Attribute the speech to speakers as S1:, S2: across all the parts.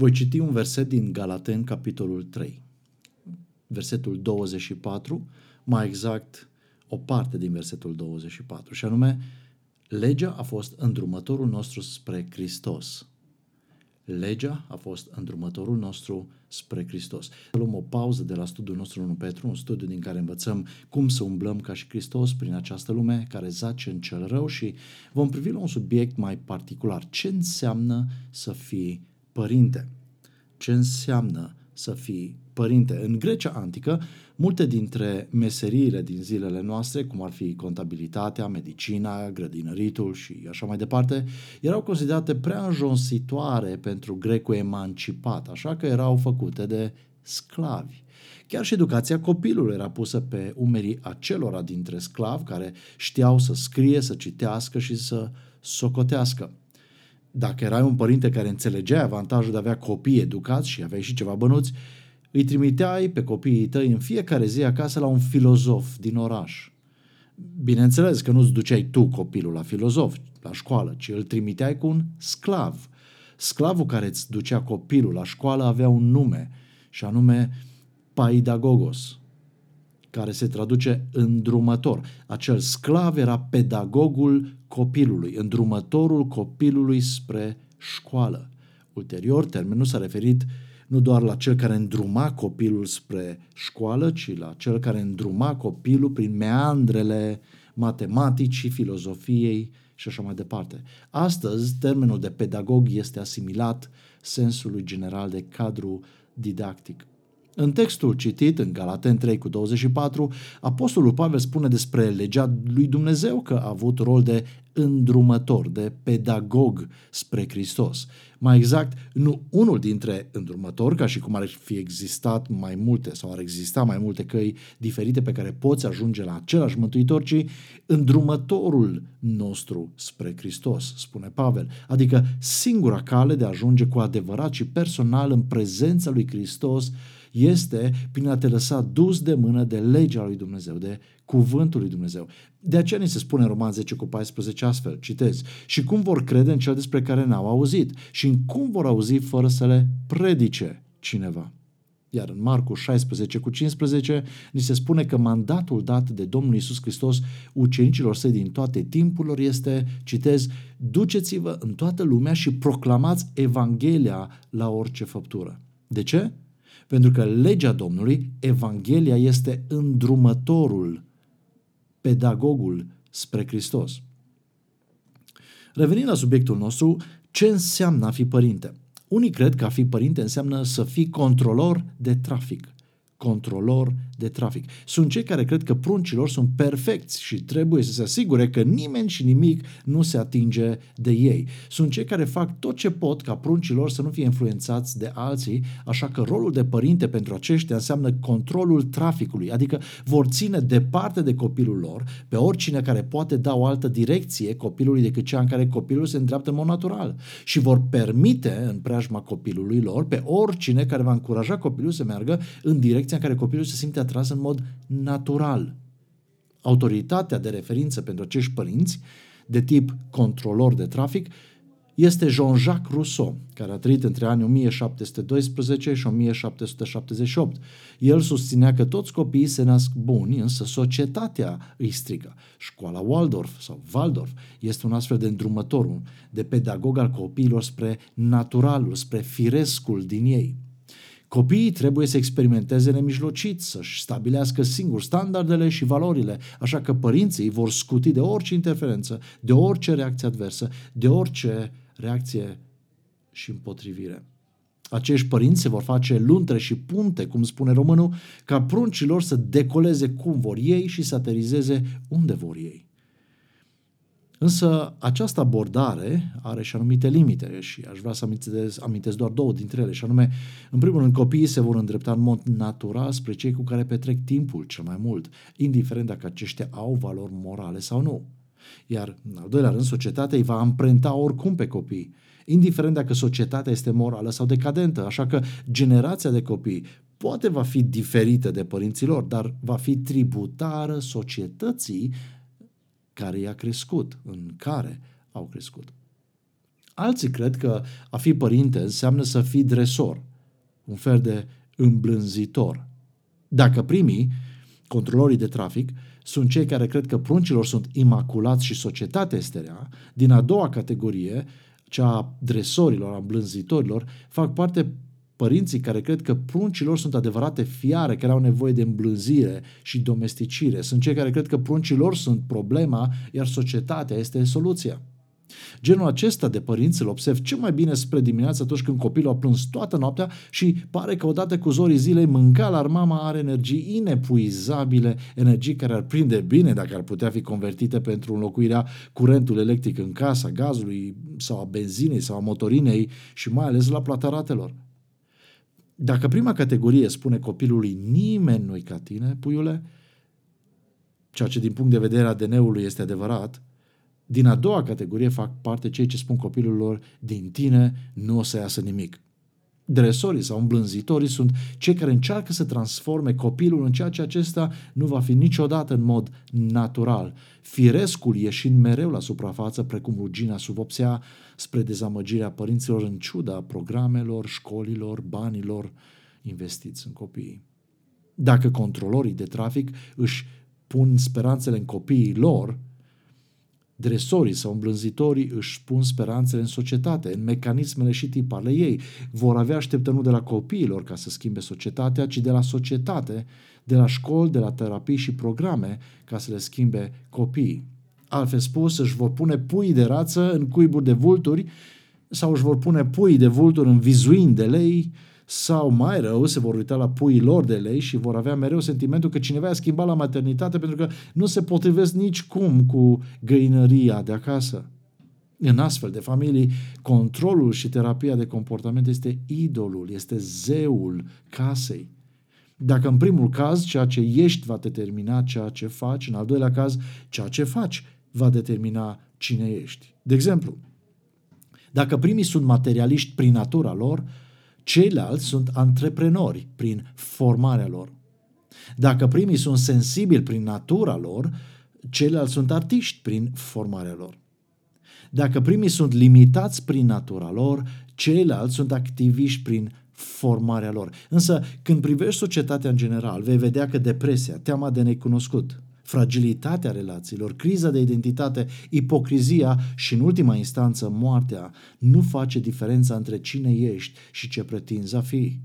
S1: Voi citi un verset din Galaten, capitolul 3, versetul 24, mai exact o parte din versetul 24, și anume, legea a fost îndrumătorul nostru spre Hristos. Legea a fost îndrumătorul nostru spre Hristos. Luăm o pauză de la studiul nostru 1 Petru, un studiu din care învățăm cum să umblăm ca și Hristos prin această lume care zace în cel rău și vom privi la un subiect mai particular. Ce înseamnă să fii părinte? Ce înseamnă să fii părinte? În Grecia antică, multe dintre meseriile din zilele noastre, cum ar fi contabilitatea, medicina, grădinăritul și așa mai departe, erau considerate prea înjonsitoare pentru grecul emancipat, așa că erau făcute de sclavi. Chiar și educația copilului era pusă pe umerii acelora dintre sclavi care știau să scrie, să citească și să socotească dacă erai un părinte care înțelegea avantajul de a avea copii educați și aveai și ceva bănuți, îi trimiteai pe copiii tăi în fiecare zi acasă la un filozof din oraș. Bineînțeles că nu-ți duceai tu copilul la filozof, la școală, ci îl trimiteai cu un sclav. Sclavul care îți ducea copilul la școală avea un nume, și anume Paidagogos, care se traduce îndrumător. Acel sclav era pedagogul copilului, îndrumătorul copilului spre școală. Ulterior, termenul s-a referit nu doar la cel care îndruma copilul spre școală, ci la cel care îndruma copilul prin meandrele matematicii, filozofiei și așa mai departe. Astăzi, termenul de pedagog este asimilat sensului general de cadru didactic. În textul citit în Galaten 3 cu 24, Apostolul Pavel spune despre legea lui Dumnezeu că a avut rol de îndrumător, de pedagog spre Hristos. Mai exact, nu unul dintre îndrumători, ca și cum ar fi existat mai multe sau ar exista mai multe căi diferite pe care poți ajunge la același mântuitor, ci îndrumătorul nostru spre Hristos, spune Pavel. Adică singura cale de a ajunge cu adevărat și personal în prezența lui Hristos este prin a te lăsa dus de mână de legea lui Dumnezeu, de cuvântul lui Dumnezeu. De aceea ni se spune în Roman 10 cu 14 astfel, citez, și cum vor crede în cel despre care n-au auzit și în cum vor auzi fără să le predice cineva. Iar în Marcu 16 cu 15 ni se spune că mandatul dat de Domnul Isus Hristos ucenicilor săi din toate timpurilor este, citez, duceți-vă în toată lumea și proclamați Evanghelia la orice făptură. De ce? Pentru că legea Domnului, Evanghelia, este îndrumătorul, pedagogul spre Hristos. Revenind la subiectul nostru, ce înseamnă a fi părinte? Unii cred că a fi părinte înseamnă să fii controlor de trafic controlor de trafic. Sunt cei care cred că pruncilor sunt perfecți și trebuie să se asigure că nimeni și nimic nu se atinge de ei. Sunt cei care fac tot ce pot ca pruncilor să nu fie influențați de alții, așa că rolul de părinte pentru aceștia înseamnă controlul traficului, adică vor ține departe de copilul lor pe oricine care poate da o altă direcție copilului decât cea în care copilul se îndreaptă în mod natural și vor permite în preajma copilului lor pe oricine care va încuraja copilul să meargă în direcție direcția în care copilul se simte atras în mod natural. Autoritatea de referință pentru acești părinți, de tip controlor de trafic, este Jean-Jacques Rousseau, care a trăit între anii 1712 și 1778. El susținea că toți copiii se nasc buni, însă societatea îi strică. Școala Waldorf sau Waldorf este un astfel de îndrumător, de pedagog al copiilor spre naturalul, spre firescul din ei. Copiii trebuie să experimenteze nemijlocit, să-și stabilească singur standardele și valorile, așa că părinții vor scuti de orice interferență, de orice reacție adversă, de orice reacție și împotrivire. Acești părinți se vor face luntre și punte, cum spune românul, ca pruncilor să decoleze cum vor ei și să aterizeze unde vor ei. Însă această abordare are și anumite limite și aș vrea să amintesc, amintesc doar două dintre ele, și anume, în primul rând, copiii se vor îndrepta în mod natural spre cei cu care petrec timpul cel mai mult, indiferent dacă aceștia au valori morale sau nu. Iar, în al doilea rând, societatea îi va amprenta oricum pe copii, indiferent dacă societatea este morală sau decadentă, așa că generația de copii poate va fi diferită de părinților, dar va fi tributară societății care i-a crescut, în care au crescut. Alții cred că a fi părinte înseamnă să fii dresor, un fel de îmblânzitor. Dacă primii, controlorii de trafic, sunt cei care cred că pruncilor sunt imaculați și societatea este rea, din a doua categorie, cea a dresorilor, a îmblânzitorilor, fac parte părinții care cred că pruncilor sunt adevărate fiare care au nevoie de îmblânzire și domesticire. Sunt cei care cred că pruncilor sunt problema, iar societatea este soluția. Genul acesta de părinți îl observ cel mai bine spre dimineață atunci când copilul a plâns toată noaptea și pare că odată cu zorii zilei mânca la mama are energii inepuizabile, energii care ar prinde bine dacă ar putea fi convertite pentru înlocuirea curentului electric în casa, gazului sau a benzinei sau a motorinei și mai ales la plata ratelor. Dacă prima categorie spune copilului nimeni nu-i ca tine, puiule, ceea ce din punct de vedere ADN-ului este adevărat, din a doua categorie fac parte cei ce spun copilul lor, din tine nu o să iasă nimic. Dresorii sau îmblânzitorii sunt cei care încearcă să transforme copilul în ceea ce acesta nu va fi niciodată în mod natural, firescul ieșind mereu la suprafață precum rugina sub opsea spre dezamăgirea părinților în ciuda programelor, școlilor, banilor investiți în copii. Dacă controlorii de trafic își pun speranțele în copiii lor, Dresorii sau îmblânzitorii își pun speranțele în societate, în mecanismele și tipale ei. Vor avea așteptări nu de la copiilor ca să schimbe societatea, ci de la societate, de la școli, de la terapii și programe ca să le schimbe copiii. Altfel spus, își vor pune pui de rață în cuiburi de vulturi sau își vor pune pui de vulturi în vizuini de lei, sau mai rău, se vor uita la puii lor de lei și vor avea mereu sentimentul că cineva a schimbat la maternitate pentru că nu se potrivesc nici cum cu găinăria de acasă. În astfel de familii, controlul și terapia de comportament este idolul, este zeul casei. Dacă în primul caz ceea ce ești va determina ceea ce faci, în al doilea caz ceea ce faci va determina cine ești. De exemplu, dacă primii sunt materialiști prin natura lor, Ceilalți sunt antreprenori prin formarea lor. Dacă primii sunt sensibili prin natura lor, ceilalți sunt artiști prin formarea lor. Dacă primii sunt limitați prin natura lor, ceilalți sunt activiști prin formarea lor. Însă, când privești societatea în general, vei vedea că depresia, teama de necunoscut, fragilitatea relațiilor, criza de identitate, ipocrizia și, în ultima instanță, moartea nu face diferența între cine ești și ce pretinzi a fi.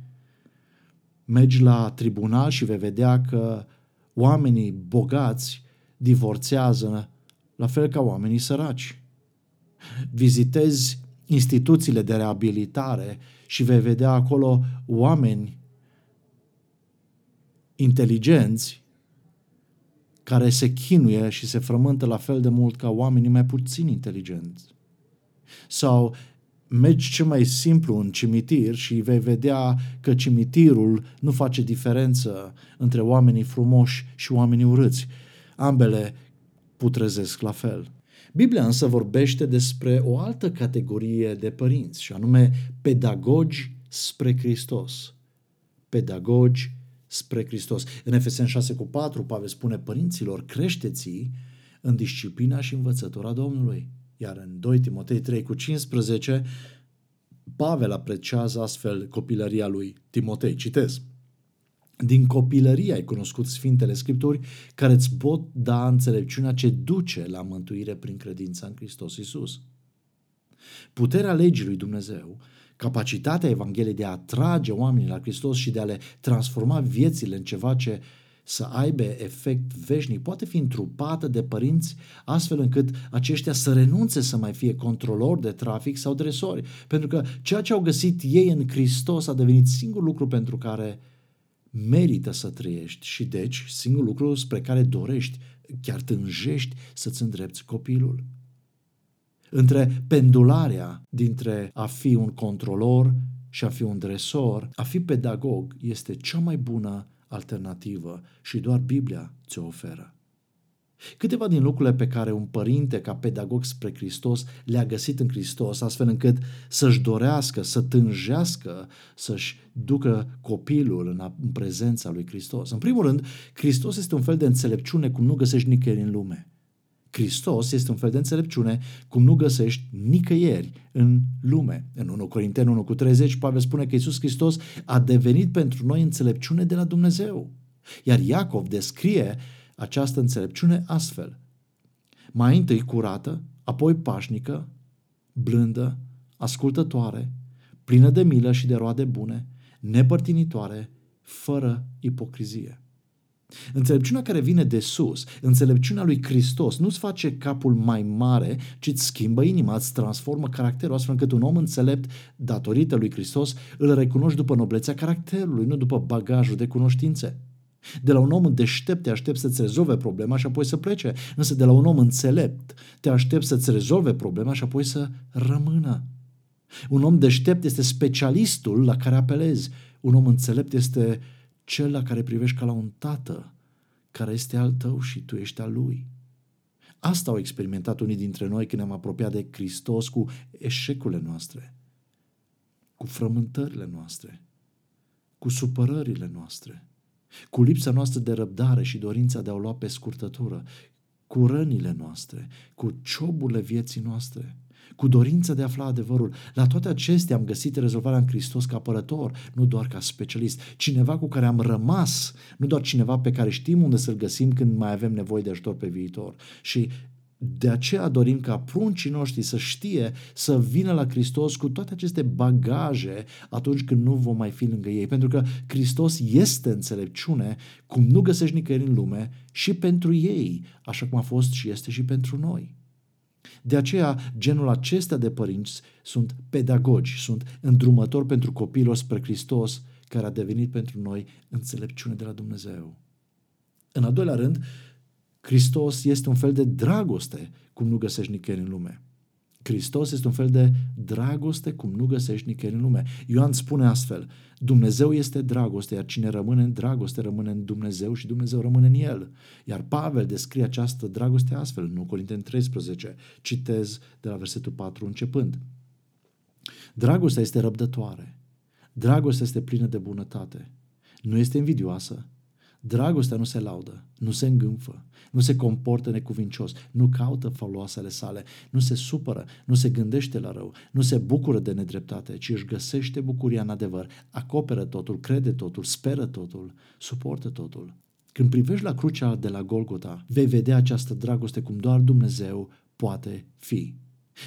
S1: Mergi la tribunal și vei vedea că oamenii bogați divorțează la fel ca oamenii săraci. Vizitezi instituțiile de reabilitare și vei vedea acolo oameni inteligenți care se chinuie și se frământă la fel de mult ca oamenii mai puțin inteligenți. Sau mergi cel mai simplu în cimitir și vei vedea că cimitirul nu face diferență între oamenii frumoși și oamenii urâți. Ambele putrezesc la fel. Biblia însă vorbește despre o altă categorie de părinți, și anume pedagogi spre Hristos. Pedagogi spre Hristos. În Efeseni 6 cu 4, Pavel spune părinților, creșteți în disciplina și învățătura Domnului. Iar în 2 Timotei 3 cu 15, Pavel apreciază astfel copilăria lui Timotei. Citez. Din copilărie ai cunoscut Sfintele Scripturi care îți pot da înțelepciunea ce duce la mântuire prin credința în Hristos Isus. Puterea legii lui Dumnezeu capacitatea Evangheliei de a atrage oamenii la Hristos și de a le transforma viețile în ceva ce să aibă efect veșnic, poate fi întrupată de părinți astfel încât aceștia să renunțe să mai fie controlori de trafic sau dresori. Pentru că ceea ce au găsit ei în Hristos a devenit singurul lucru pentru care merită să trăiești și deci singurul lucru spre care dorești, chiar tânjești să-ți îndrepți copilul între pendularea dintre a fi un controlor și a fi un dresor, a fi pedagog este cea mai bună alternativă și doar Biblia ți-o oferă. Câteva din lucrurile pe care un părinte ca pedagog spre Hristos le-a găsit în Hristos, astfel încât să-și dorească, să tânjească, să-și ducă copilul în, în prezența lui Hristos. În primul rând, Hristos este un fel de înțelepciune cum nu găsești nicăieri în lume. Hristos este un fel de înțelepciune cum nu găsești nicăieri în lume. În 1 Corinteni 1 cu 30, Pavel spune că Iisus Hristos a devenit pentru noi înțelepciune de la Dumnezeu. Iar Iacov descrie această înțelepciune astfel. Mai întâi curată, apoi pașnică, blândă, ascultătoare, plină de milă și de roade bune, nepărtinitoare, fără ipocrizie. Înțelepciunea care vine de sus, înțelepciunea lui Hristos, nu-ți face capul mai mare, ci îți schimbă inima, îți transformă caracterul astfel încât un om înțelept, datorită lui Hristos, îl recunoști după noblețea caracterului, nu după bagajul de cunoștințe. De la un om deștept te aștept să-ți rezolve problema și apoi să plece, însă de la un om înțelept te aștept să-ți rezolve problema și apoi să rămână. Un om deștept este specialistul la care apelezi. Un om înțelept este cel la care privești ca la un tată care este al tău și tu ești al lui. Asta au experimentat unii dintre noi când ne-am apropiat de Hristos cu eșecurile noastre, cu frământările noastre, cu supărările noastre, cu lipsa noastră de răbdare și dorința de a o lua pe scurtătură, cu rănile noastre, cu cioburile vieții noastre, cu dorința de a afla adevărul. La toate acestea am găsit rezolvarea în Hristos ca apărător, nu doar ca specialist. Cineva cu care am rămas, nu doar cineva pe care știm unde să-l găsim când mai avem nevoie de ajutor pe viitor. Și de aceea dorim ca pruncii noștri să știe să vină la Hristos cu toate aceste bagaje atunci când nu vom mai fi lângă ei. Pentru că Hristos este înțelepciune cum nu găsești nicăieri în lume și pentru ei, așa cum a fost și este și pentru noi. De aceea, genul acesta de părinți sunt pedagogi, sunt îndrumători pentru copiilor spre Hristos, care a devenit pentru noi înțelepciune de la Dumnezeu. În al doilea rând, Hristos este un fel de dragoste, cum nu găsești nicăieri în lume. Hristos este un fel de dragoste cum nu găsești nicăieri în lume. Ioan spune astfel, Dumnezeu este dragoste, iar cine rămâne în dragoste rămâne în Dumnezeu și Dumnezeu rămâne în el. Iar Pavel descrie această dragoste astfel, în Corinteni 13, citez de la versetul 4 începând. Dragostea este răbdătoare, dragostea este plină de bunătate, nu este invidioasă, Dragostea nu se laudă, nu se îngânfă, nu se comportă necuvincios, nu caută foloasele sale, nu se supără, nu se gândește la rău, nu se bucură de nedreptate, ci își găsește bucuria în adevăr, acoperă totul, crede totul, speră totul, suportă totul. Când privești la crucea de la Golgota, vei vedea această dragoste cum doar Dumnezeu poate fi.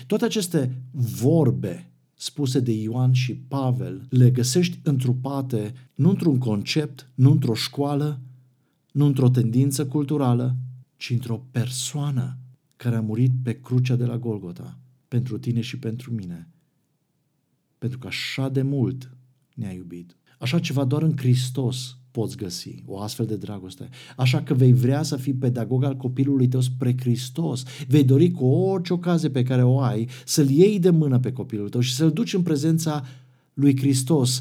S1: Toate aceste vorbe spuse de Ioan și Pavel le găsești întrupate nu într-un concept, nu într-o școală, nu într-o tendință culturală, ci într-o persoană care a murit pe crucea de la Golgota pentru tine și pentru mine. Pentru că așa de mult ne-a iubit. Așa ceva doar în Hristos poți găsi, o astfel de dragoste. Așa că vei vrea să fii pedagog al copilului tău spre Hristos. Vei dori cu orice ocazie pe care o ai să-l iei de mână pe copilul tău și să-l duci în prezența lui Hristos,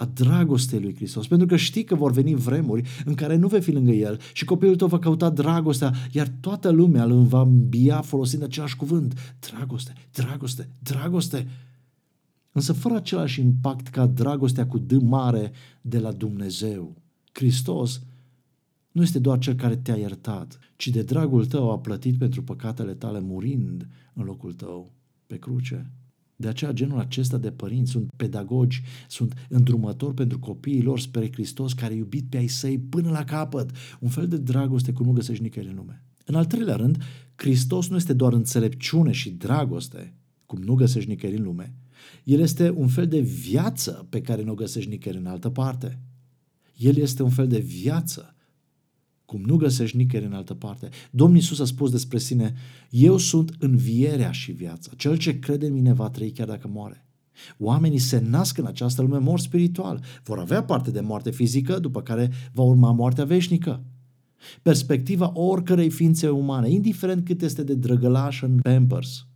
S1: a dragostei lui Hristos, pentru că știi că vor veni vremuri în care nu vei fi lângă El și copilul tău va căuta dragostea, iar toată lumea îl va îmbia folosind același cuvânt. Dragoste, dragoste, dragoste. Însă fără același impact ca dragostea cu D mare de la Dumnezeu. Hristos nu este doar cel care te-a iertat, ci de dragul tău a plătit pentru păcatele tale murind în locul tău pe cruce. De aceea genul acesta de părinți sunt pedagogi, sunt îndrumători pentru copiii lor spre Hristos care iubit pe ai săi până la capăt. Un fel de dragoste cum nu găsești nicăieri în lume. În al treilea rând, Hristos nu este doar înțelepciune și dragoste, cum nu găsești nicăieri în lume. El este un fel de viață pe care nu o găsești nicăieri în altă parte. El este un fel de viață cum nu găsești nicăieri în altă parte. Domnul Iisus a spus despre sine, eu sunt învierea și viața. Cel ce crede în mine va trăi chiar dacă moare. Oamenii se nasc în această lume mor spiritual. Vor avea parte de moarte fizică, după care va urma moartea veșnică. Perspectiva oricărei ființe umane, indiferent cât este de drăgălaș în Pampers,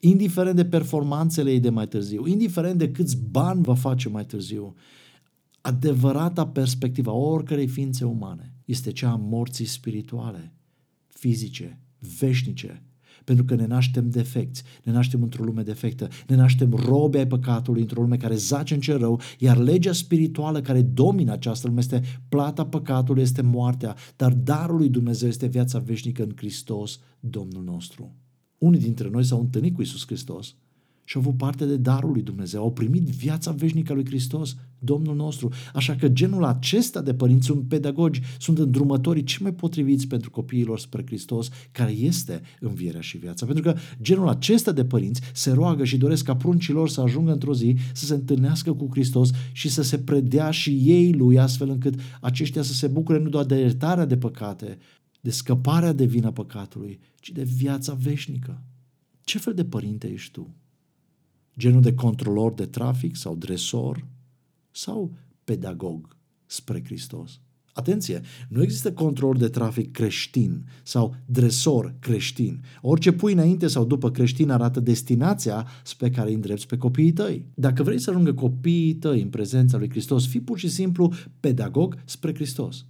S1: indiferent de performanțele ei de mai târziu, indiferent de câți bani va face mai târziu, adevărata perspectiva oricărei ființe umane este cea a morții spirituale, fizice, veșnice, pentru că ne naștem defecți, ne naștem într-o lume defectă, ne naștem robe ai păcatului într-o lume care zace în cer rău, iar legea spirituală care domină această lume este plata păcatului, este moartea, dar darul lui Dumnezeu este viața veșnică în Hristos, Domnul nostru. Unii dintre noi s-au întâlnit cu Isus Hristos și au avut parte de darul lui Dumnezeu, au primit viața veșnică a lui Hristos, Domnul nostru. Așa că genul acesta de părinți sunt pedagogi, sunt îndrumătorii cei mai potriviți pentru copiilor spre Hristos, care este învierea și viața. Pentru că genul acesta de părinți se roagă și doresc ca pruncilor să ajungă într-o zi să se întâlnească cu Hristos și să se predea și ei lui, astfel încât aceștia să se bucure nu doar de iertarea de păcate, de scăparea de vina păcatului, ci de viața veșnică. Ce fel de părinte ești tu? Genul de controlor de trafic sau dresor sau pedagog spre Hristos? Atenție, nu există control de trafic creștin sau dresor creștin. Orice pui înainte sau după creștin arată destinația spre care îi îndrepți pe copiii tăi. Dacă vrei să ajungă copiii tăi în prezența lui Hristos, fii pur și simplu pedagog spre Hristos.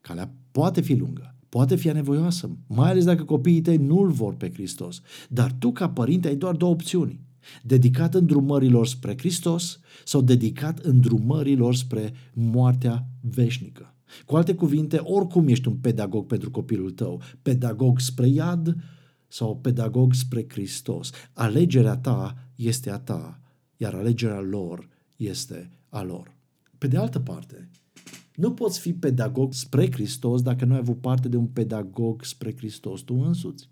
S1: Calea poate fi lungă, poate fi anevoioasă, mai ales dacă copiii tăi nu-L vor pe Hristos. Dar tu, ca părinte, ai doar două opțiuni. Dedicat îndrumărilor spre Hristos sau dedicat îndrumărilor spre moartea veșnică. Cu alte cuvinte, oricum ești un pedagog pentru copilul tău, pedagog spre iad sau pedagog spre Hristos. Alegerea ta este a ta, iar alegerea lor este a lor. Pe de altă parte, nu poți fi pedagog spre Hristos dacă nu ai avut parte de un pedagog spre Hristos tu însuți.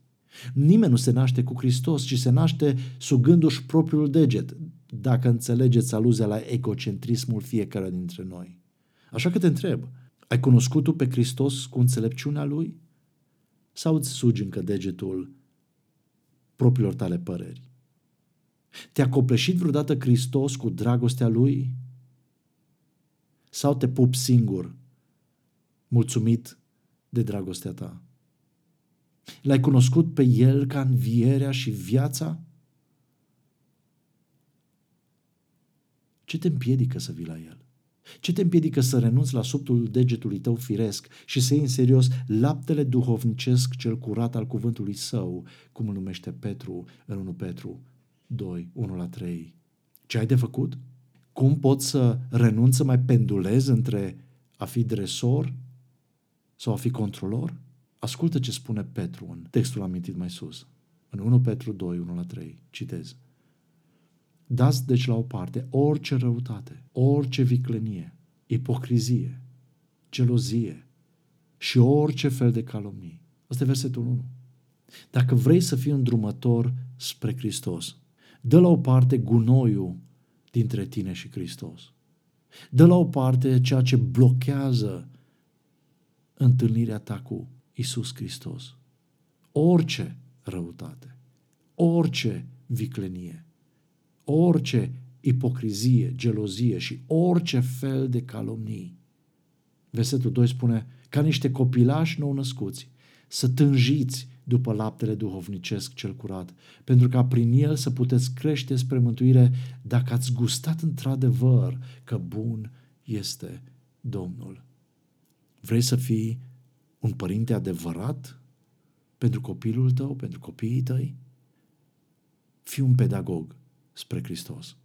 S1: Nimeni nu se naște cu Hristos, ci se naște sugându-și propriul deget, dacă înțelegeți aluzia la egocentrismul fiecare dintre noi. Așa că te întreb, ai cunoscut tu pe Hristos cu înțelepciunea Lui? Sau îți sugi încă degetul propriilor tale păreri? Te-a copleșit vreodată Hristos cu dragostea Lui? Sau te pup singur, mulțumit de dragostea ta? L-ai cunoscut pe El ca învierea și viața? Ce te împiedică să vii la El? Ce te împiedică să renunți la subtul degetului tău firesc și să iei în serios laptele duhovnicesc cel curat al cuvântului său, cum îl numește Petru în 1 Petru 2, 1 la 3? Ce ai de făcut? Cum pot să renunț să mai pendulez între a fi dresor sau a fi controlor? Ascultă ce spune Petru în textul amintit mai sus. În 1 Petru 2, 1 la 3, citez. Dați deci la o parte orice răutate, orice viclenie, ipocrizie, gelozie și orice fel de calomnie. Asta e versetul 1. Dacă vrei să fii îndrumător spre Hristos, dă la o parte gunoiul dintre tine și Hristos. Dă la o parte ceea ce blochează întâlnirea ta cu Isus Hristos. Orice răutate, orice viclenie, orice ipocrizie, gelozie și orice fel de calomnii. Versetul 2 spune, ca niște copilași nou născuți, să tânjiți după laptele duhovnicesc cel curat, pentru ca prin el să puteți crește spre mântuire dacă ați gustat într-adevăr că bun este Domnul. Vrei să fii un părinte adevărat pentru copilul tău, pentru copiii tăi? Fii un pedagog spre Hristos.